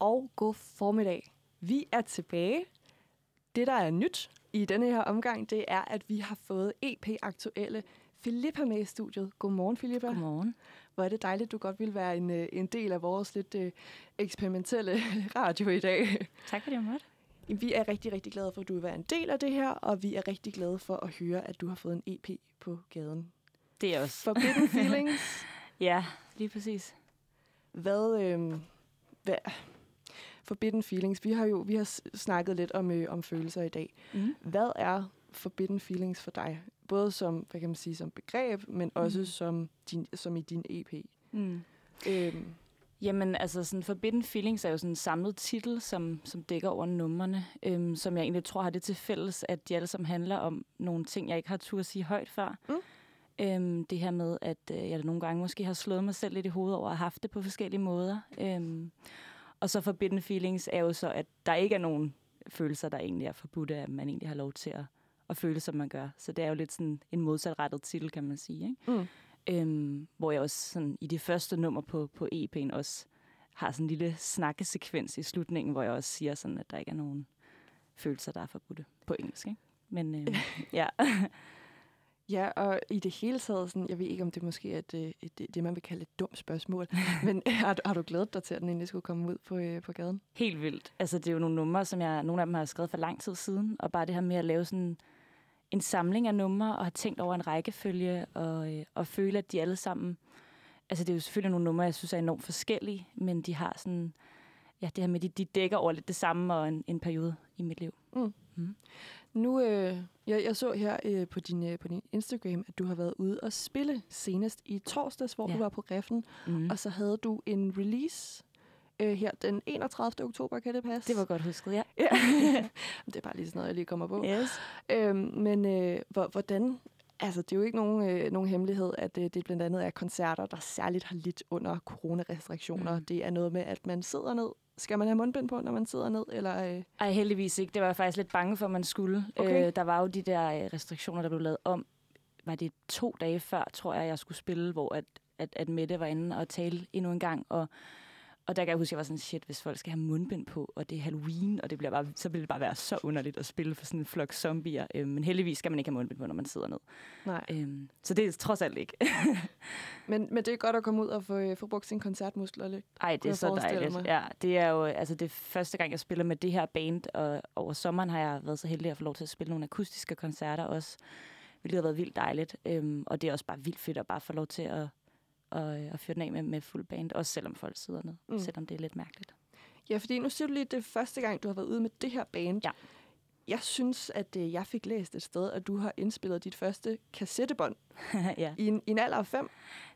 og god formiddag. Vi er tilbage. Det, der er nyt i denne her omgang, det er, at vi har fået EP-aktuelle Filippa med i studiet. Godmorgen, Filippa. Godmorgen. Hvor er det dejligt, du godt vil være en, øh, en del af vores lidt uh, eksperimentelle radio i dag. Tak for det, måtte. Vi er rigtig, rigtig glade for, at du vil være en del af det her, og vi er rigtig glade for at høre, at du har fået en EP på gaden. Det er også. Forbidden Feelings. ja, lige præcis. Hvad, øh, hvad, Forbidden Feelings, vi har jo vi har snakket lidt om, øh, om følelser i dag. Mm. Hvad er Forbidden Feelings for dig? Både som, hvad kan man sige, som begreb, men mm. også som, din, som i din EP. Mm. Øhm. Jamen, altså sådan Forbidden Feelings er jo sådan en samlet titel, som, som dækker over numrene, øhm, som jeg egentlig tror har det til fælles, at de alle sammen handler om nogle ting, jeg ikke har tur at sige højt før. Mm. Øhm, det her med, at øh, jeg nogle gange måske har slået mig selv lidt i hovedet over at have haft det på forskellige måder. Øhm, og så Forbidden Feelings er jo så, at der ikke er nogen følelser, der egentlig er forbudte, at man egentlig har lov til at, at føle, som man gør. Så det er jo lidt sådan en modsatrettet titel, kan man sige. Ikke? Mm. Øhm, hvor jeg også sådan, i det første nummer på, på EP'en også har sådan en lille snakkesekvens i slutningen, hvor jeg også siger sådan, at der ikke er nogen følelser, der er forbudte på engelsk. Ikke? Men øh, ja. Ja, og i det hele taget, sådan, jeg ved ikke, om det måske er et, et, et, det, man vil kalde et dumt spørgsmål, men har, har du glædet dig til, at den egentlig skulle komme ud på, øh, på gaden? Helt vildt. Altså, det er jo nogle numre, som jeg, nogle af dem har skrevet for lang tid siden, og bare det her med at lave sådan en samling af numre, og have tænkt over en rækkefølge, og, øh, og føle, at de alle sammen... Altså, det er jo selvfølgelig nogle numre, jeg synes er enormt forskellige, men de har sådan... Ja, det her med, de, de dækker over lidt det samme og en, en periode i mit liv. Mm. Mm. Nu, øh, jeg, jeg så her øh, på, din, øh, på din Instagram, at du har været ude og spille senest i torsdags, hvor ja. du var på Griffen, mm. og så havde du en release øh, her den 31. oktober, kan det passe? Det var godt husket, ja. ja. det er bare lige sådan noget, jeg lige kommer på. Yes. Øhm, men øh, hvordan Altså, det er jo ikke nogen, øh, nogen hemmelighed, at øh, det blandt andet er koncerter, der særligt har lidt under coronarestriktioner. Mm. Det er noget med, at man sidder ned skal man have mundbind på, når man sidder ned? Eller, øh? Ej, heldigvis ikke. Det var jeg faktisk lidt bange for, at man skulle. Okay. Øh, der var jo de der øh, restriktioner, der blev lavet om. Var det to dage før, tror jeg, jeg skulle spille, hvor at, at, at Mette var inde og tale endnu en gang. Og og der kan jeg huske, at jeg var sådan, shit, hvis folk skal have mundbind på, og det er Halloween, og det bliver bare, så vil det bare være så underligt at spille for sådan en flok zombier. Øhm, men heldigvis skal man ikke have mundbind på, når man sidder ned. Nej. Øhm, så det er trods alt ikke. men, men det er godt at komme ud og få, øh, få brugt sine koncertmuskler lidt. Ej, det er så dejligt. Mig. Ja, det er jo altså det første gang, jeg spiller med det her band, og over sommeren har jeg været så heldig at få lov til at spille nogle akustiske koncerter også, hvilket har været vildt dejligt. Øhm, og det er også bare vildt fedt at bare få lov til at og, øh, og fyre den af med, med fuld band, også selvom folk sidder ned, mm. selvom det er lidt mærkeligt. Ja, fordi nu siger du lige, det er første gang, du har været ude med det her band. Ja. Jeg synes, at øh, jeg fik læst et sted, at du har indspillet dit første kassettebånd ja. i, en, i en alder af fem.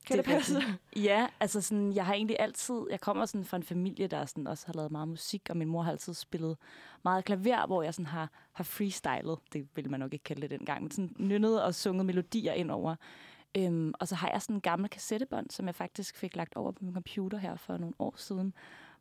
Kan det, det passe? Ja, altså sådan, jeg har egentlig altid, jeg kommer sådan fra en familie, der sådan også har lavet meget musik, og min mor har altid spillet meget klaver, hvor jeg sådan har, har freestylet, det ville man nok ikke kalde det dengang, men sådan nynnet og sunget melodier ind over. Øhm, og så har jeg sådan en gammel kassettebånd, som jeg faktisk fik lagt over på min computer her for nogle år siden,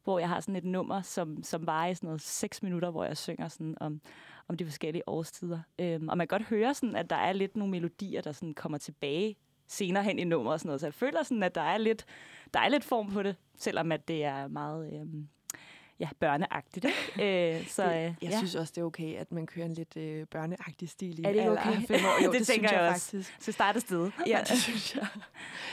hvor jeg har sådan et nummer, som, som var i sådan noget seks minutter, hvor jeg synger sådan om, om de forskellige årstider. Øhm, og man kan godt høre, sådan, at der er lidt nogle melodier, der sådan kommer tilbage senere hen i nummeret og sådan noget. Så jeg føler sådan, at der er lidt, der er lidt form på det, selvom at det er meget... Øhm, ja, børneagtigt. Ikke? Øh, så, det, jeg ja. synes også, det er okay, at man kører en lidt øh, børneagtig stil i Er det okay? Fem år. Jo, det, det tænker jeg, jeg også. Faktisk. Så starte sted. ja, det synes jeg.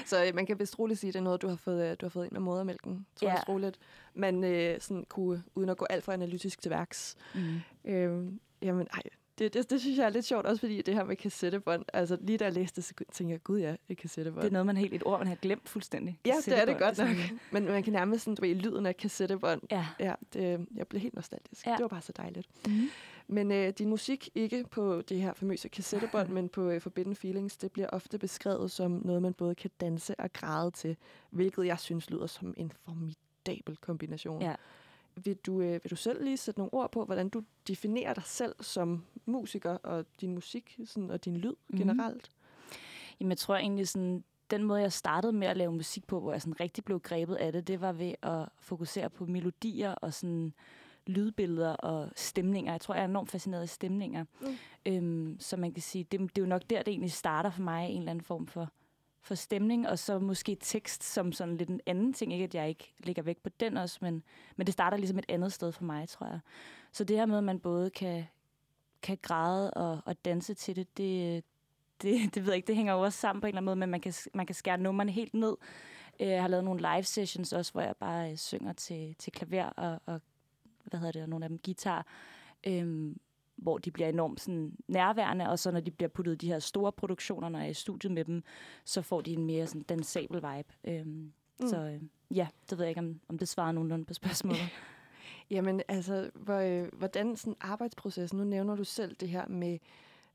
Så øh, man kan vist roligt sige, at det er noget, du har fået, øh, du har fået ind med modermælken. Tror ja. jeg roligt. Man øh, sådan kunne, uden at gå alt for analytisk til værks. Mm. Øh, jamen, ej, det, det, det synes jeg er lidt sjovt, også fordi det her med kassettebånd, altså lige da jeg læste det, tænkte jeg, gud ja, et kassettebånd. Det er noget, man helt, et ord, man har glemt fuldstændig. Ja, det er det godt nok. Men man kan nærmest sådan, du ved, lyden af kassettebånd. Ja. ja det, jeg blev helt nostalgisk. Ja. Det var bare så dejligt. Mm-hmm. Men øh, din musik, ikke på det her famøse kassettebånd, men på øh, Forbidden Feelings, det bliver ofte beskrevet som noget, man både kan danse og græde til, hvilket jeg synes lyder som en formidabel kombination. Ja. Vil du, øh, vil du selv lige sætte nogle ord på, hvordan du definerer dig selv som musiker og din musik sådan, og din lyd mm. generelt? Jamen, jeg tror egentlig sådan, den måde, jeg startede med at lave musik på, hvor jeg sådan rigtig blev grebet af det, det var ved at fokusere på melodier og sådan lydbilleder og stemninger. Jeg tror, jeg er enormt fascineret af stemninger. Mm. Øhm, så man kan sige, det, det er jo nok der, det egentlig starter for mig, en eller anden form for for stemning, og så måske tekst som sådan lidt en anden ting. Ikke at jeg ikke lægger væk på den også, men, men det starter ligesom et andet sted for mig, tror jeg. Så det her med, at man både kan, kan græde og, og danse til det, det, det, det ved jeg ikke, det hænger jo også sammen på en eller anden måde, men man kan, man kan skære nummerne helt ned. Øh, jeg har lavet nogle live sessions også, hvor jeg bare øh, synger til, til klaver og, og hvad hedder det, og nogle af dem guitar, øhm, hvor de bliver enormt sådan, nærværende, og så når de bliver puttet i de her store produktioner, når jeg er i studiet med dem, så får de en mere sådan, dansabel vibe. Øhm, mm. Så øh, ja, det ved jeg ikke, om, om det svarer nogenlunde på spørgsmålet. Jamen altså, hvor, øh, hvordan sådan arbejdsprocessen, nu nævner du selv det her med,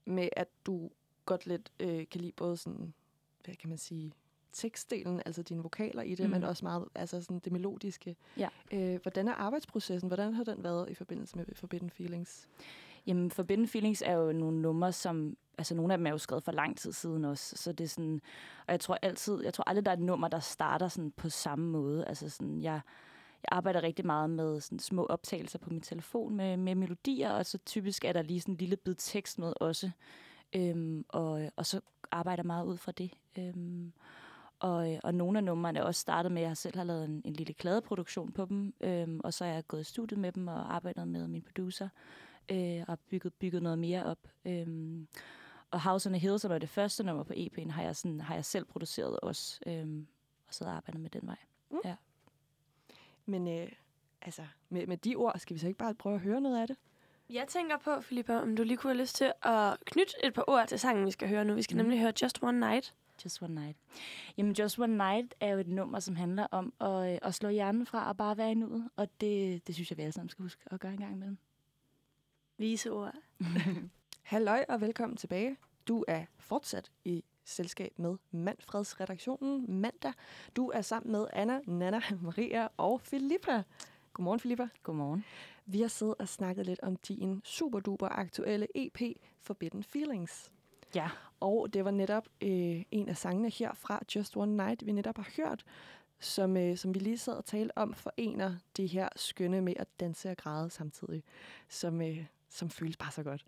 med at du godt lidt øh, kan lide både sådan, hvad kan man sige, tekstdelen, altså dine vokaler i det, mm. men også meget altså sådan det melodiske. Ja. Øh, hvordan er arbejdsprocessen? Hvordan har den været i forbindelse med Forbidden Feelings? Jamen, Forbidden Feelings er jo nogle numre, som... Altså, nogle af dem er jo skrevet for lang tid siden også, så det er sådan... Og jeg tror altid... Jeg tror aldrig, der er et nummer, der starter sådan på samme måde. Altså, sådan, jeg, jeg arbejder rigtig meget med sådan små optagelser på min telefon med, med melodier, og så typisk er der lige sådan en lille bid tekst med også. Øhm, og, og så arbejder meget ud fra det. Øhm, og, og nogle af numrene er også startet med, at jeg selv har lavet en, en lille kladeproduktion på dem, øhm, og så er jeg gået i studiet med dem og arbejdet med min producer, øh, og bygget, bygget noget mere op. Øhm, og House on the Hill, som er det første nummer på EP'en, har jeg, sådan, har jeg selv produceret også, øhm, og så arbejdet med den vej. Mm. Ja. Men øh, altså, med, med de ord, skal vi så ikke bare prøve at høre noget af det? Jeg tænker på, Filippa, om du lige kunne have lyst til at knytte et par ord til sangen, vi skal høre nu. Vi skal mm. nemlig høre Just One Night. Just One Night. Jamen, Just One Night er jo et nummer, som handler om at, øh, at slå hjernen fra og bare være i nuet. Og det, det synes jeg, vi alle sammen skal huske at gøre en gang imellem. Vise ord. Halløj og velkommen tilbage. Du er fortsat i selskab med Manfreds redaktionen mandag. Du er sammen med Anna, Nana, Maria og Filippa. Godmorgen, Filippa. Godmorgen. Vi har siddet og snakket lidt om din superduper aktuelle EP, Forbidden Feelings. Ja. Og det var netop øh, en af sangene her fra Just One Night, vi netop har hørt, som, øh, som vi lige sad og talte om, forener det her skønne med at danse og græde samtidig, som, øh, som føles bare så godt.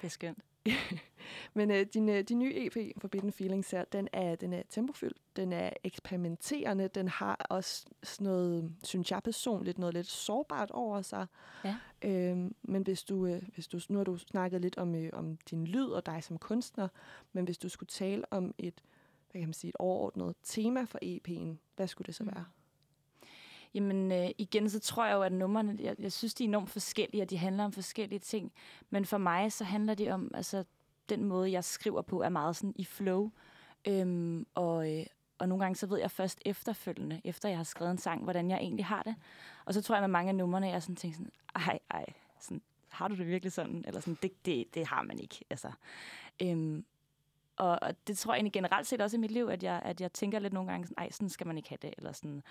Det er skønt. Men øh, din, øh, din nye EP, Forbidden Feelings her, den er, den er tempofyldt, den er eksperimenterende, den har også sådan noget, synes jeg personligt, noget lidt sårbart over sig. Ja. Øhm, men hvis du, øh, hvis du, nu har du snakket lidt om, øh, om din lyd og dig som kunstner, men hvis du skulle tale om et, hvad kan man sige, et overordnet tema for EP'en, hvad skulle det så mm. Jamen øh, igen, så tror jeg jo, at numrene, jeg, jeg synes, de er enormt forskellige, og de handler om forskellige ting. Men for mig, så handler det om, altså den måde, jeg skriver på, er meget sådan i flow. Øhm, og, øh, og nogle gange, så ved jeg først efterfølgende, efter jeg har skrevet en sang, hvordan jeg egentlig har det. Og så tror jeg, med mange af numrene, jeg sådan tænker sådan, ej, ej, sådan, har du det virkelig sådan? Eller sådan, det, det, det har man ikke. Altså, øhm, og, og det tror jeg egentlig generelt set også i mit liv, at jeg, at jeg tænker lidt nogle gange, sådan, ej, sådan skal man ikke have det. Eller sådan.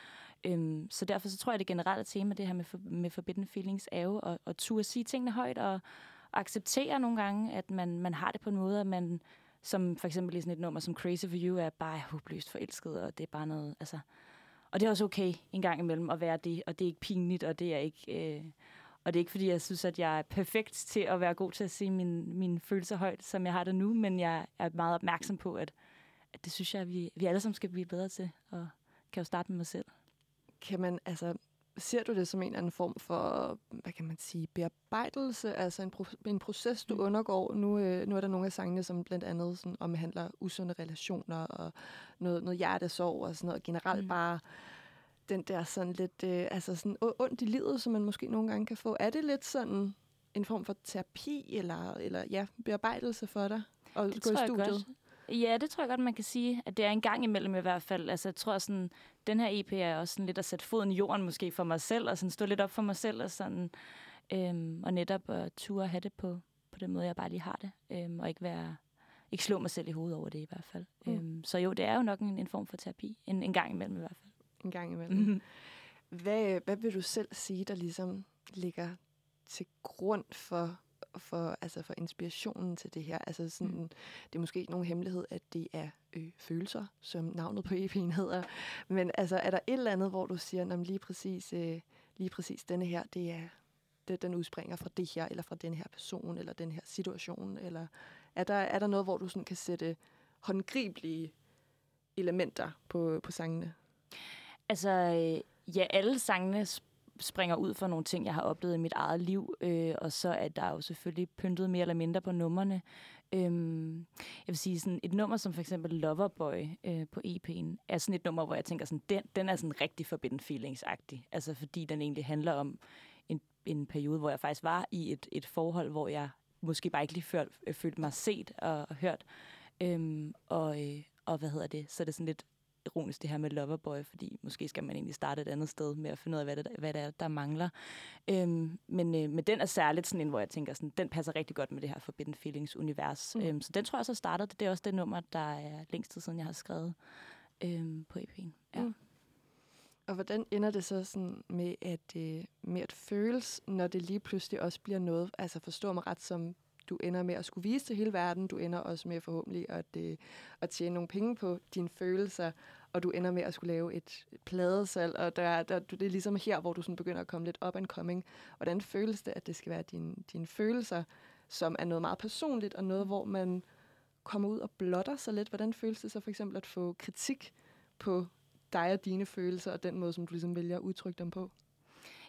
Øhm, så derfor så tror jeg, at det generelle tema, det her med, for, med forbidden feelings, er jo at, at turde sige tingene højt, og, og acceptere nogle gange, at man, man har det på en måde, at man, som for eksempel i sådan et nummer som Crazy for You, er bare håbløst forelsket, og det er bare noget, altså... Og det er også okay en gang imellem at være det, og det er ikke pinligt, og det er ikke... Øh, og det er ikke, fordi jeg synes, at jeg er perfekt til at være god til at se mine, mine følelser højt, som jeg har det nu, men jeg er meget opmærksom på, at, at det synes jeg, at vi, vi alle sammen skal blive bedre til, og kan jo starte med mig selv. Kan man, altså, ser du det som en eller anden form for, hvad kan man sige, bearbejdelse, altså en, pro- en proces, du mm. undergår? Nu, øh, nu er der nogle af sangene, som blandt andet sådan, omhandler usunde relationer og noget, noget hjertesorg og sådan noget, generelt mm. bare den der sådan lidt, øh, altså sådan ondt i livet, som man måske nogle gange kan få. Er det lidt sådan en form for terapi, eller, eller ja, bearbejdelse for dig at det gå i studiet? Ja, det tror jeg godt, man kan sige, at det er en gang imellem i hvert fald. Altså, jeg tror sådan, den her EP er også sådan lidt at sætte foden i jorden måske for mig selv, og sådan stå lidt op for mig selv, og sådan, øhm, og netop at ture have det på, på den måde, jeg bare lige har det, øhm, og ikke være ikke slå mig selv i hovedet over det i hvert fald. Mm. Øhm, så jo, det er jo nok en, en form for terapi, en, en gang imellem i hvert fald en gang imellem. Mm-hmm. Hvad, hvad vil du selv sige, der ligesom ligger til grund for, for, altså for inspirationen til det her? Altså sådan, mm. Det er måske ikke nogen hemmelighed, at det er øh, følelser, som navnet på EP'en hedder. Men altså, er der et eller andet, hvor du siger, at lige præcis, øh, lige præcis denne her, det er, det, den udspringer fra det her, eller fra den her person, eller den her situation? Eller er der, er der noget, hvor du sådan kan sætte håndgribelige elementer på, på sangene? Altså, øh, ja, alle sangene springer ud fra nogle ting, jeg har oplevet i mit eget liv, øh, og så er der jo selvfølgelig pyntet mere eller mindre på numrene. Øhm, jeg vil sige, sådan et nummer som for eksempel Loverboy øh, på EP'en, er sådan et nummer, hvor jeg tænker, sådan, den, den er sådan rigtig forbindende feelingsagtig, Altså fordi den egentlig handler om en, en periode, hvor jeg faktisk var i et, et forhold, hvor jeg måske bare ikke lige følt, følte mig set og, og hørt. Øhm, og, øh, og hvad hedder det? Så er det sådan lidt ironisk det her med Loverboy, fordi måske skal man egentlig starte et andet sted med at finde ud af, hvad det, hvad det er, der mangler. Øhm, men, øh, men den er særligt sådan en, hvor jeg tænker, sådan, den passer rigtig godt med det her Forbidden Feelings-univers. Mm. Øhm, så den tror jeg så startede. Det er også det nummer, der er længst tid siden, jeg har skrevet øhm, på EP'en. Ja. Mm. Og hvordan ender det så sådan med at, øh, med at føles, når det lige pludselig også bliver noget, altså forstår mig ret, som du ender med at skulle vise til hele verden. Du ender også med forhåbentlig at, øh, at tjene nogle penge på dine følelser, og du ender med at skulle lave et pladesalg, og der, der, det er ligesom her, hvor du sådan begynder at komme lidt up and coming. Hvordan føles det, at det skal være dine, dine følelser, som er noget meget personligt, og noget, hvor man kommer ud og blotter sig lidt? Hvordan føles det så for eksempel at få kritik på dig og dine følelser, og den måde, som du ligesom vælger at udtrykke dem på?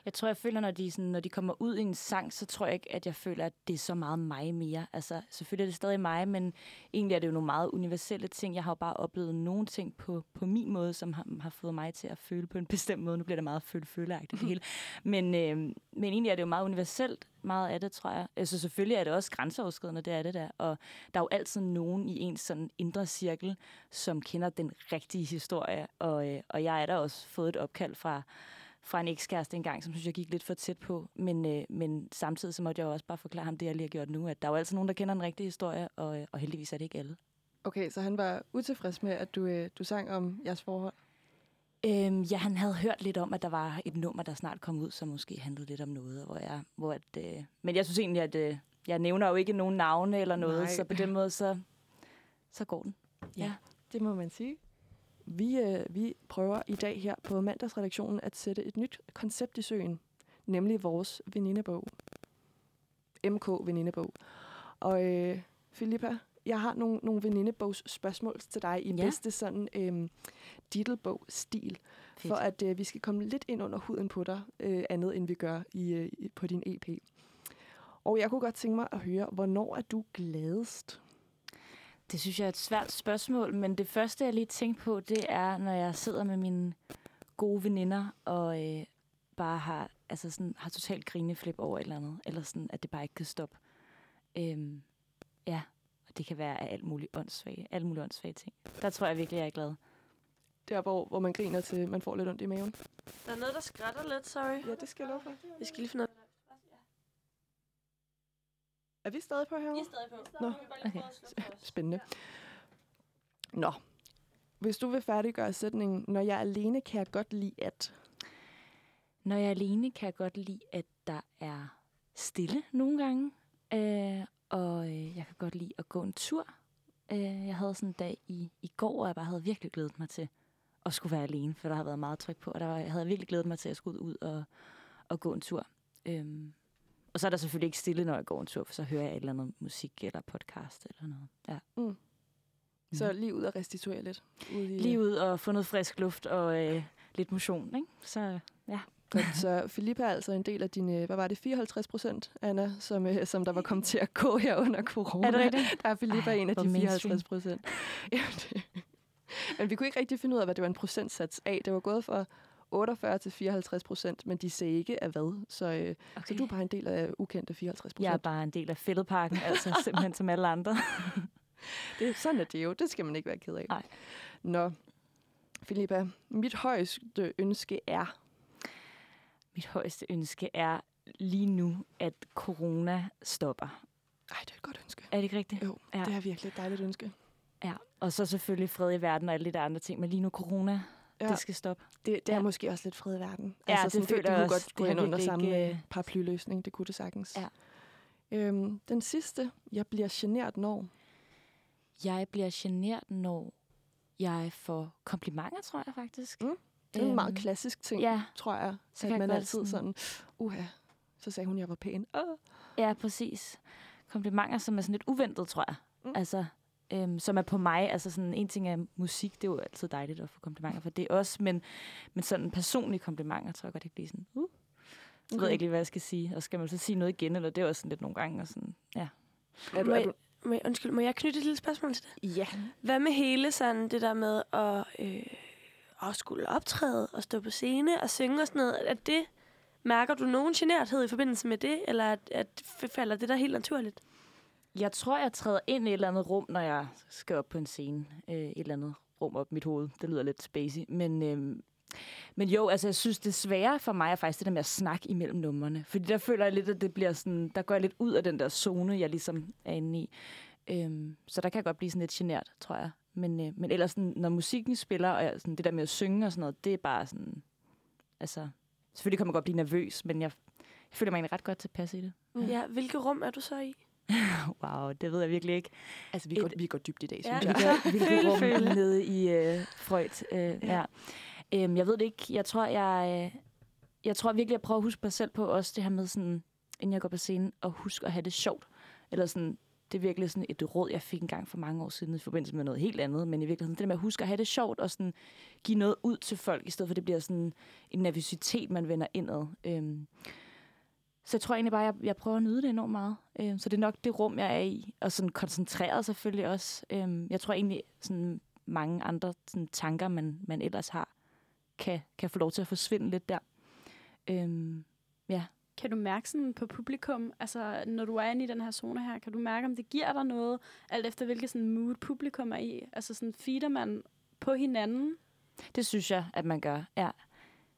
Jeg tror, jeg føler, når de, sådan, når de kommer ud i en sang, så tror jeg ikke, at jeg føler, at det er så meget mig mere. Altså, selvfølgelig er det stadig mig, men egentlig er det jo nogle meget universelle ting. Jeg har jo bare oplevet nogle ting på, på min måde, som har, har fået mig til at føle på en bestemt måde. Nu bliver det meget føle-føleagtigt det hele. Men, øh, men egentlig er det jo meget universelt, meget af det, tror jeg. Altså selvfølgelig er det også grænseoverskridende, det er det der. Og der er jo altid nogen i en sådan indre cirkel, som kender den rigtige historie. Og, øh, og jeg er der også fået et opkald fra fra en ekskæreste engang, som synes, jeg gik lidt for tæt på. Men, øh, men samtidig så måtte jeg også bare forklare ham det, jeg lige har gjort nu, at der er jo altid nogen, der kender den rigtige historie, og, og heldigvis er det ikke alle. Okay, så han var utilfreds med, at du, øh, du sang om jeres forhold? Øhm, ja, han havde hørt lidt om, at der var et nummer, der snart kom ud, som måske handlede lidt om noget. Hvor jeg, hvor at, øh, men jeg synes egentlig, at øh, jeg nævner jo ikke nogen navne eller noget, Nej. så på den måde, så, så går den. Ja, ja, det må man sige. Vi, øh, vi prøver i dag her på mandagsredaktionen at sætte et nyt koncept i søen, nemlig vores venindebog. MK venindebog. Og øh, Filippa, jeg har nogle, nogle venindebogs spørgsmål til dig i ja. bedste sådan øh, Diddlebog-stil, for at øh, vi skal komme lidt ind under huden på dig, øh, andet end vi gør i, øh, på din EP. Og jeg kunne godt tænke mig at høre, hvornår er du gladest? Det synes jeg er et svært spørgsmål, men det første, jeg lige tænker på, det er, når jeg sidder med mine gode veninder og øh, bare har, altså sådan, har totalt grineflip over et eller andet, eller sådan, at det bare ikke kan stoppe. Øhm, ja, og det kan være af alt muligt åndssvage, alle mulige åndssvage ting. Der tror jeg virkelig, jeg er glad. Der, hvor, hvor man griner til, man får lidt ondt i maven. Der er noget, der skrætter lidt, sorry. Ja, det skal jeg love for. Vi skal lige finde noget. Er vi stadig på her? Vi er stadig på. Nå, okay. Spændende. Nå, hvis du vil færdiggøre sætningen, når jeg er alene, kan jeg godt lide at... Når jeg er alene, kan jeg godt lide, at der er stille nogle gange. Øh, og øh, jeg kan godt lide at gå en tur. Øh, jeg havde sådan en dag i, i går, hvor jeg bare havde virkelig glædet mig til at skulle være alene, for der har været meget tryk på, og der var, jeg havde virkelig glædet mig til at skulle ud og, og gå en tur. Øh, og så er der selvfølgelig ikke stille, når jeg går en tur, for så hører jeg et eller andet musik eller podcast eller noget. Ja. Mm. Mm. Så lige ud og restituere lidt? Ud i, lige ud og få noget frisk luft og øh, lidt motion, ikke? Så ja. Godt, så Filippa er altså en del af dine, hvad var det, 54 procent, Anna, som, øh, som der var kommet til at gå her under corona. Er det rigtigt? Der er Filippa Ej, en af de 54 procent. Men vi kunne ikke rigtig finde ud af, hvad det var en procentsats af. Det var gået for 48 til 54 procent, men de ser ikke af hvad. Så, øh, okay. så du er bare en del af ukendte 54 procent. Jeg er bare en del af fældeparken, altså simpelthen som alle andre. det, sådan er det jo. Det skal man ikke være ked af. Nej. Nå, Filippa, mit højeste ønske er? Mit højeste ønske er lige nu, at corona stopper. Ej, det er et godt ønske. Er det ikke rigtigt? Jo, ja. det er virkelig et dejligt ønske. Ja, og så selvfølgelig fred i verden og alle de andre ting, men lige nu corona ja. det skal stoppe. Det, det er ja. måske også lidt fred i verden. Ja, altså, det, føler det, det kunne også. godt gå hen under samme ikke... Øh, paraplyløsning. Det kunne det sagtens. Ja. Øhm, den sidste. Jeg bliver genert når? Jeg bliver genert, når jeg får komplimenter, tror jeg faktisk. Mm. Det er en meget øhm, klassisk ting, ja. tror jeg. Så at man altid sådan, uha, så sagde hun, jeg var pæn. Oh. Ja, præcis. Komplimenter, som er sådan lidt uventet, tror jeg. Mm. Altså, øhm, som er på mig. Altså sådan, en ting er musik, det er jo altid dejligt at få komplimenter for det også, men, men sådan personlige komplimenter, tror jeg godt, det kan blive sådan, uh, så ved jeg ikke lige, hvad jeg skal sige. Og skal man så sige noget igen, eller det er også sådan lidt nogle gange, og sådan, ja. Er du, må, jeg, må, jeg, undskyld, må jeg knytte et lille spørgsmål til det? Ja. Hvad med hele sådan det der med at, øh, at skulle optræde og stå på scene og synge og sådan noget? Er det, mærker du nogen generthed i forbindelse med det, eller at, at falder det der helt naturligt? Jeg tror, jeg træder ind i et eller andet rum, når jeg skal op på en scene. Øh, et eller andet rum op i mit hoved. Det lyder lidt spacey. Men, øh, men jo, altså jeg synes, det svære for mig er faktisk det der med at snakke imellem numrene. Fordi der føler jeg lidt, at det bliver sådan, der går jeg lidt ud af den der zone, jeg ligesom er inde i. Øhm, så der kan jeg godt blive sådan lidt genert, tror jeg. Men, øh, men ellers, sådan, når musikken spiller, og jeg, sådan, det der med at synge og sådan noget, det er bare sådan... Altså, selvfølgelig kan man godt blive nervøs, men jeg, jeg føler mig egentlig ret godt tilpas i det. Mm. Ja, hvilket rum er du så i? wow, det ved jeg virkelig ikke. Altså, vi, går, vi går dybt i dag, synes ja, jeg. Hvilket rum nede i øh, Freud. Øh, ja. ja. Øhm, jeg ved det ikke. Jeg tror, jeg, øh, jeg tror virkelig, jeg prøver at huske mig selv på også det her med sådan, inden jeg går på scenen, at huske at have det sjovt. Eller sådan, det er virkelig sådan et råd, jeg fik en gang for mange år siden i forbindelse med noget helt andet. Men i virkeligheden, det der med at huske at have det sjovt og sådan, give noget ud til folk, i stedet for at det bliver sådan en nervøsitet, man vender indad. Øhm, så jeg tror egentlig bare, at jeg, jeg prøver at nyde det enormt meget. Øhm, så det er nok det rum, jeg er i. Og sådan koncentreret selvfølgelig også. Øhm, jeg tror egentlig, sådan mange andre sådan, tanker, man, man ellers har, kan, kan få lov til at forsvinde lidt der. Øhm, ja. Kan du mærke sådan på publikum, altså når du er inde i den her zone her, kan du mærke, om det giver dig noget, alt efter hvilket sådan mood publikum er i? Altså sådan feeder man på hinanden? Det synes jeg, at man gør, ja.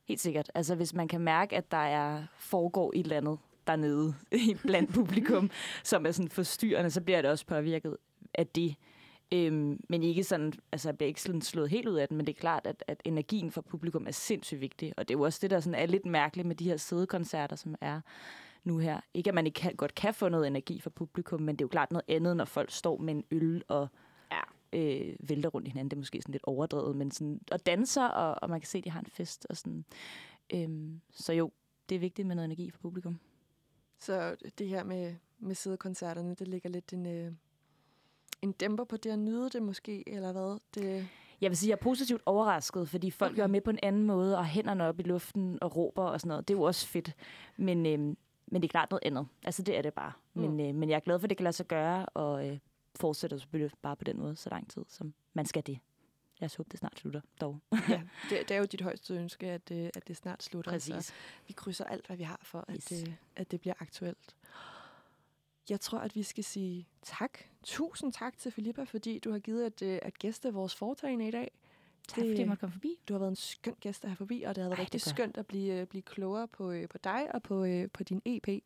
Helt sikkert. Altså hvis man kan mærke, at der er foregår et eller andet dernede blandt publikum, som er sådan forstyrrende, så bliver det også påvirket af det. Øhm, men ikke sådan, altså jeg bliver ikke sådan slået helt ud af den, men det er klart, at, at energien for publikum er sindssygt vigtig. Og det er jo også det, der sådan er lidt mærkeligt med de her sædekoncerter, som er nu her. Ikke at man ikke kan, godt kan få noget energi fra publikum, men det er jo klart noget andet, når folk står med en øl og. Øh, vælter rundt i hinanden. Det er måske sådan lidt overdrevet, men sådan, og danser, og, og man kan se, at de har en fest. Og sådan. Øhm, så jo, det er vigtigt med noget energi for publikum. Så det her med, med sædekoncerterne, det ligger lidt en... Øh en dæmper på det at nyde det måske, eller hvad? Det... Jeg vil sige, jeg er positivt overrasket, fordi folk okay. gør med på en anden måde, og hænderne op i luften og råber og sådan noget. Det er jo også fedt. Men, øhm, men det er klart noget andet. Altså, det er det bare. Mm. Men, øh, men jeg er glad for, at det kan lade sig gøre, og øh, fortsætter selvfølgelig bare på den måde så lang tid, som man skal det. Jeg håber, det snart slutter, dog. ja, det, det er jo dit højeste ønske, at, øh, at det snart slutter. Præcis. Så vi krydser alt, hvad vi har for, yes. at, det, at det bliver aktuelt. Jeg tror, at vi skal sige tak. Tusind tak til Filippa, fordi du har givet at, øh, at gæste vores foretagende i dag. Tak, det, fordi jeg måtte komme forbi. Du har været en skøn gæst at have forbi, og det har været Ej, rigtig skønt at blive, øh, blive klogere på, øh, på dig og på, på din EP.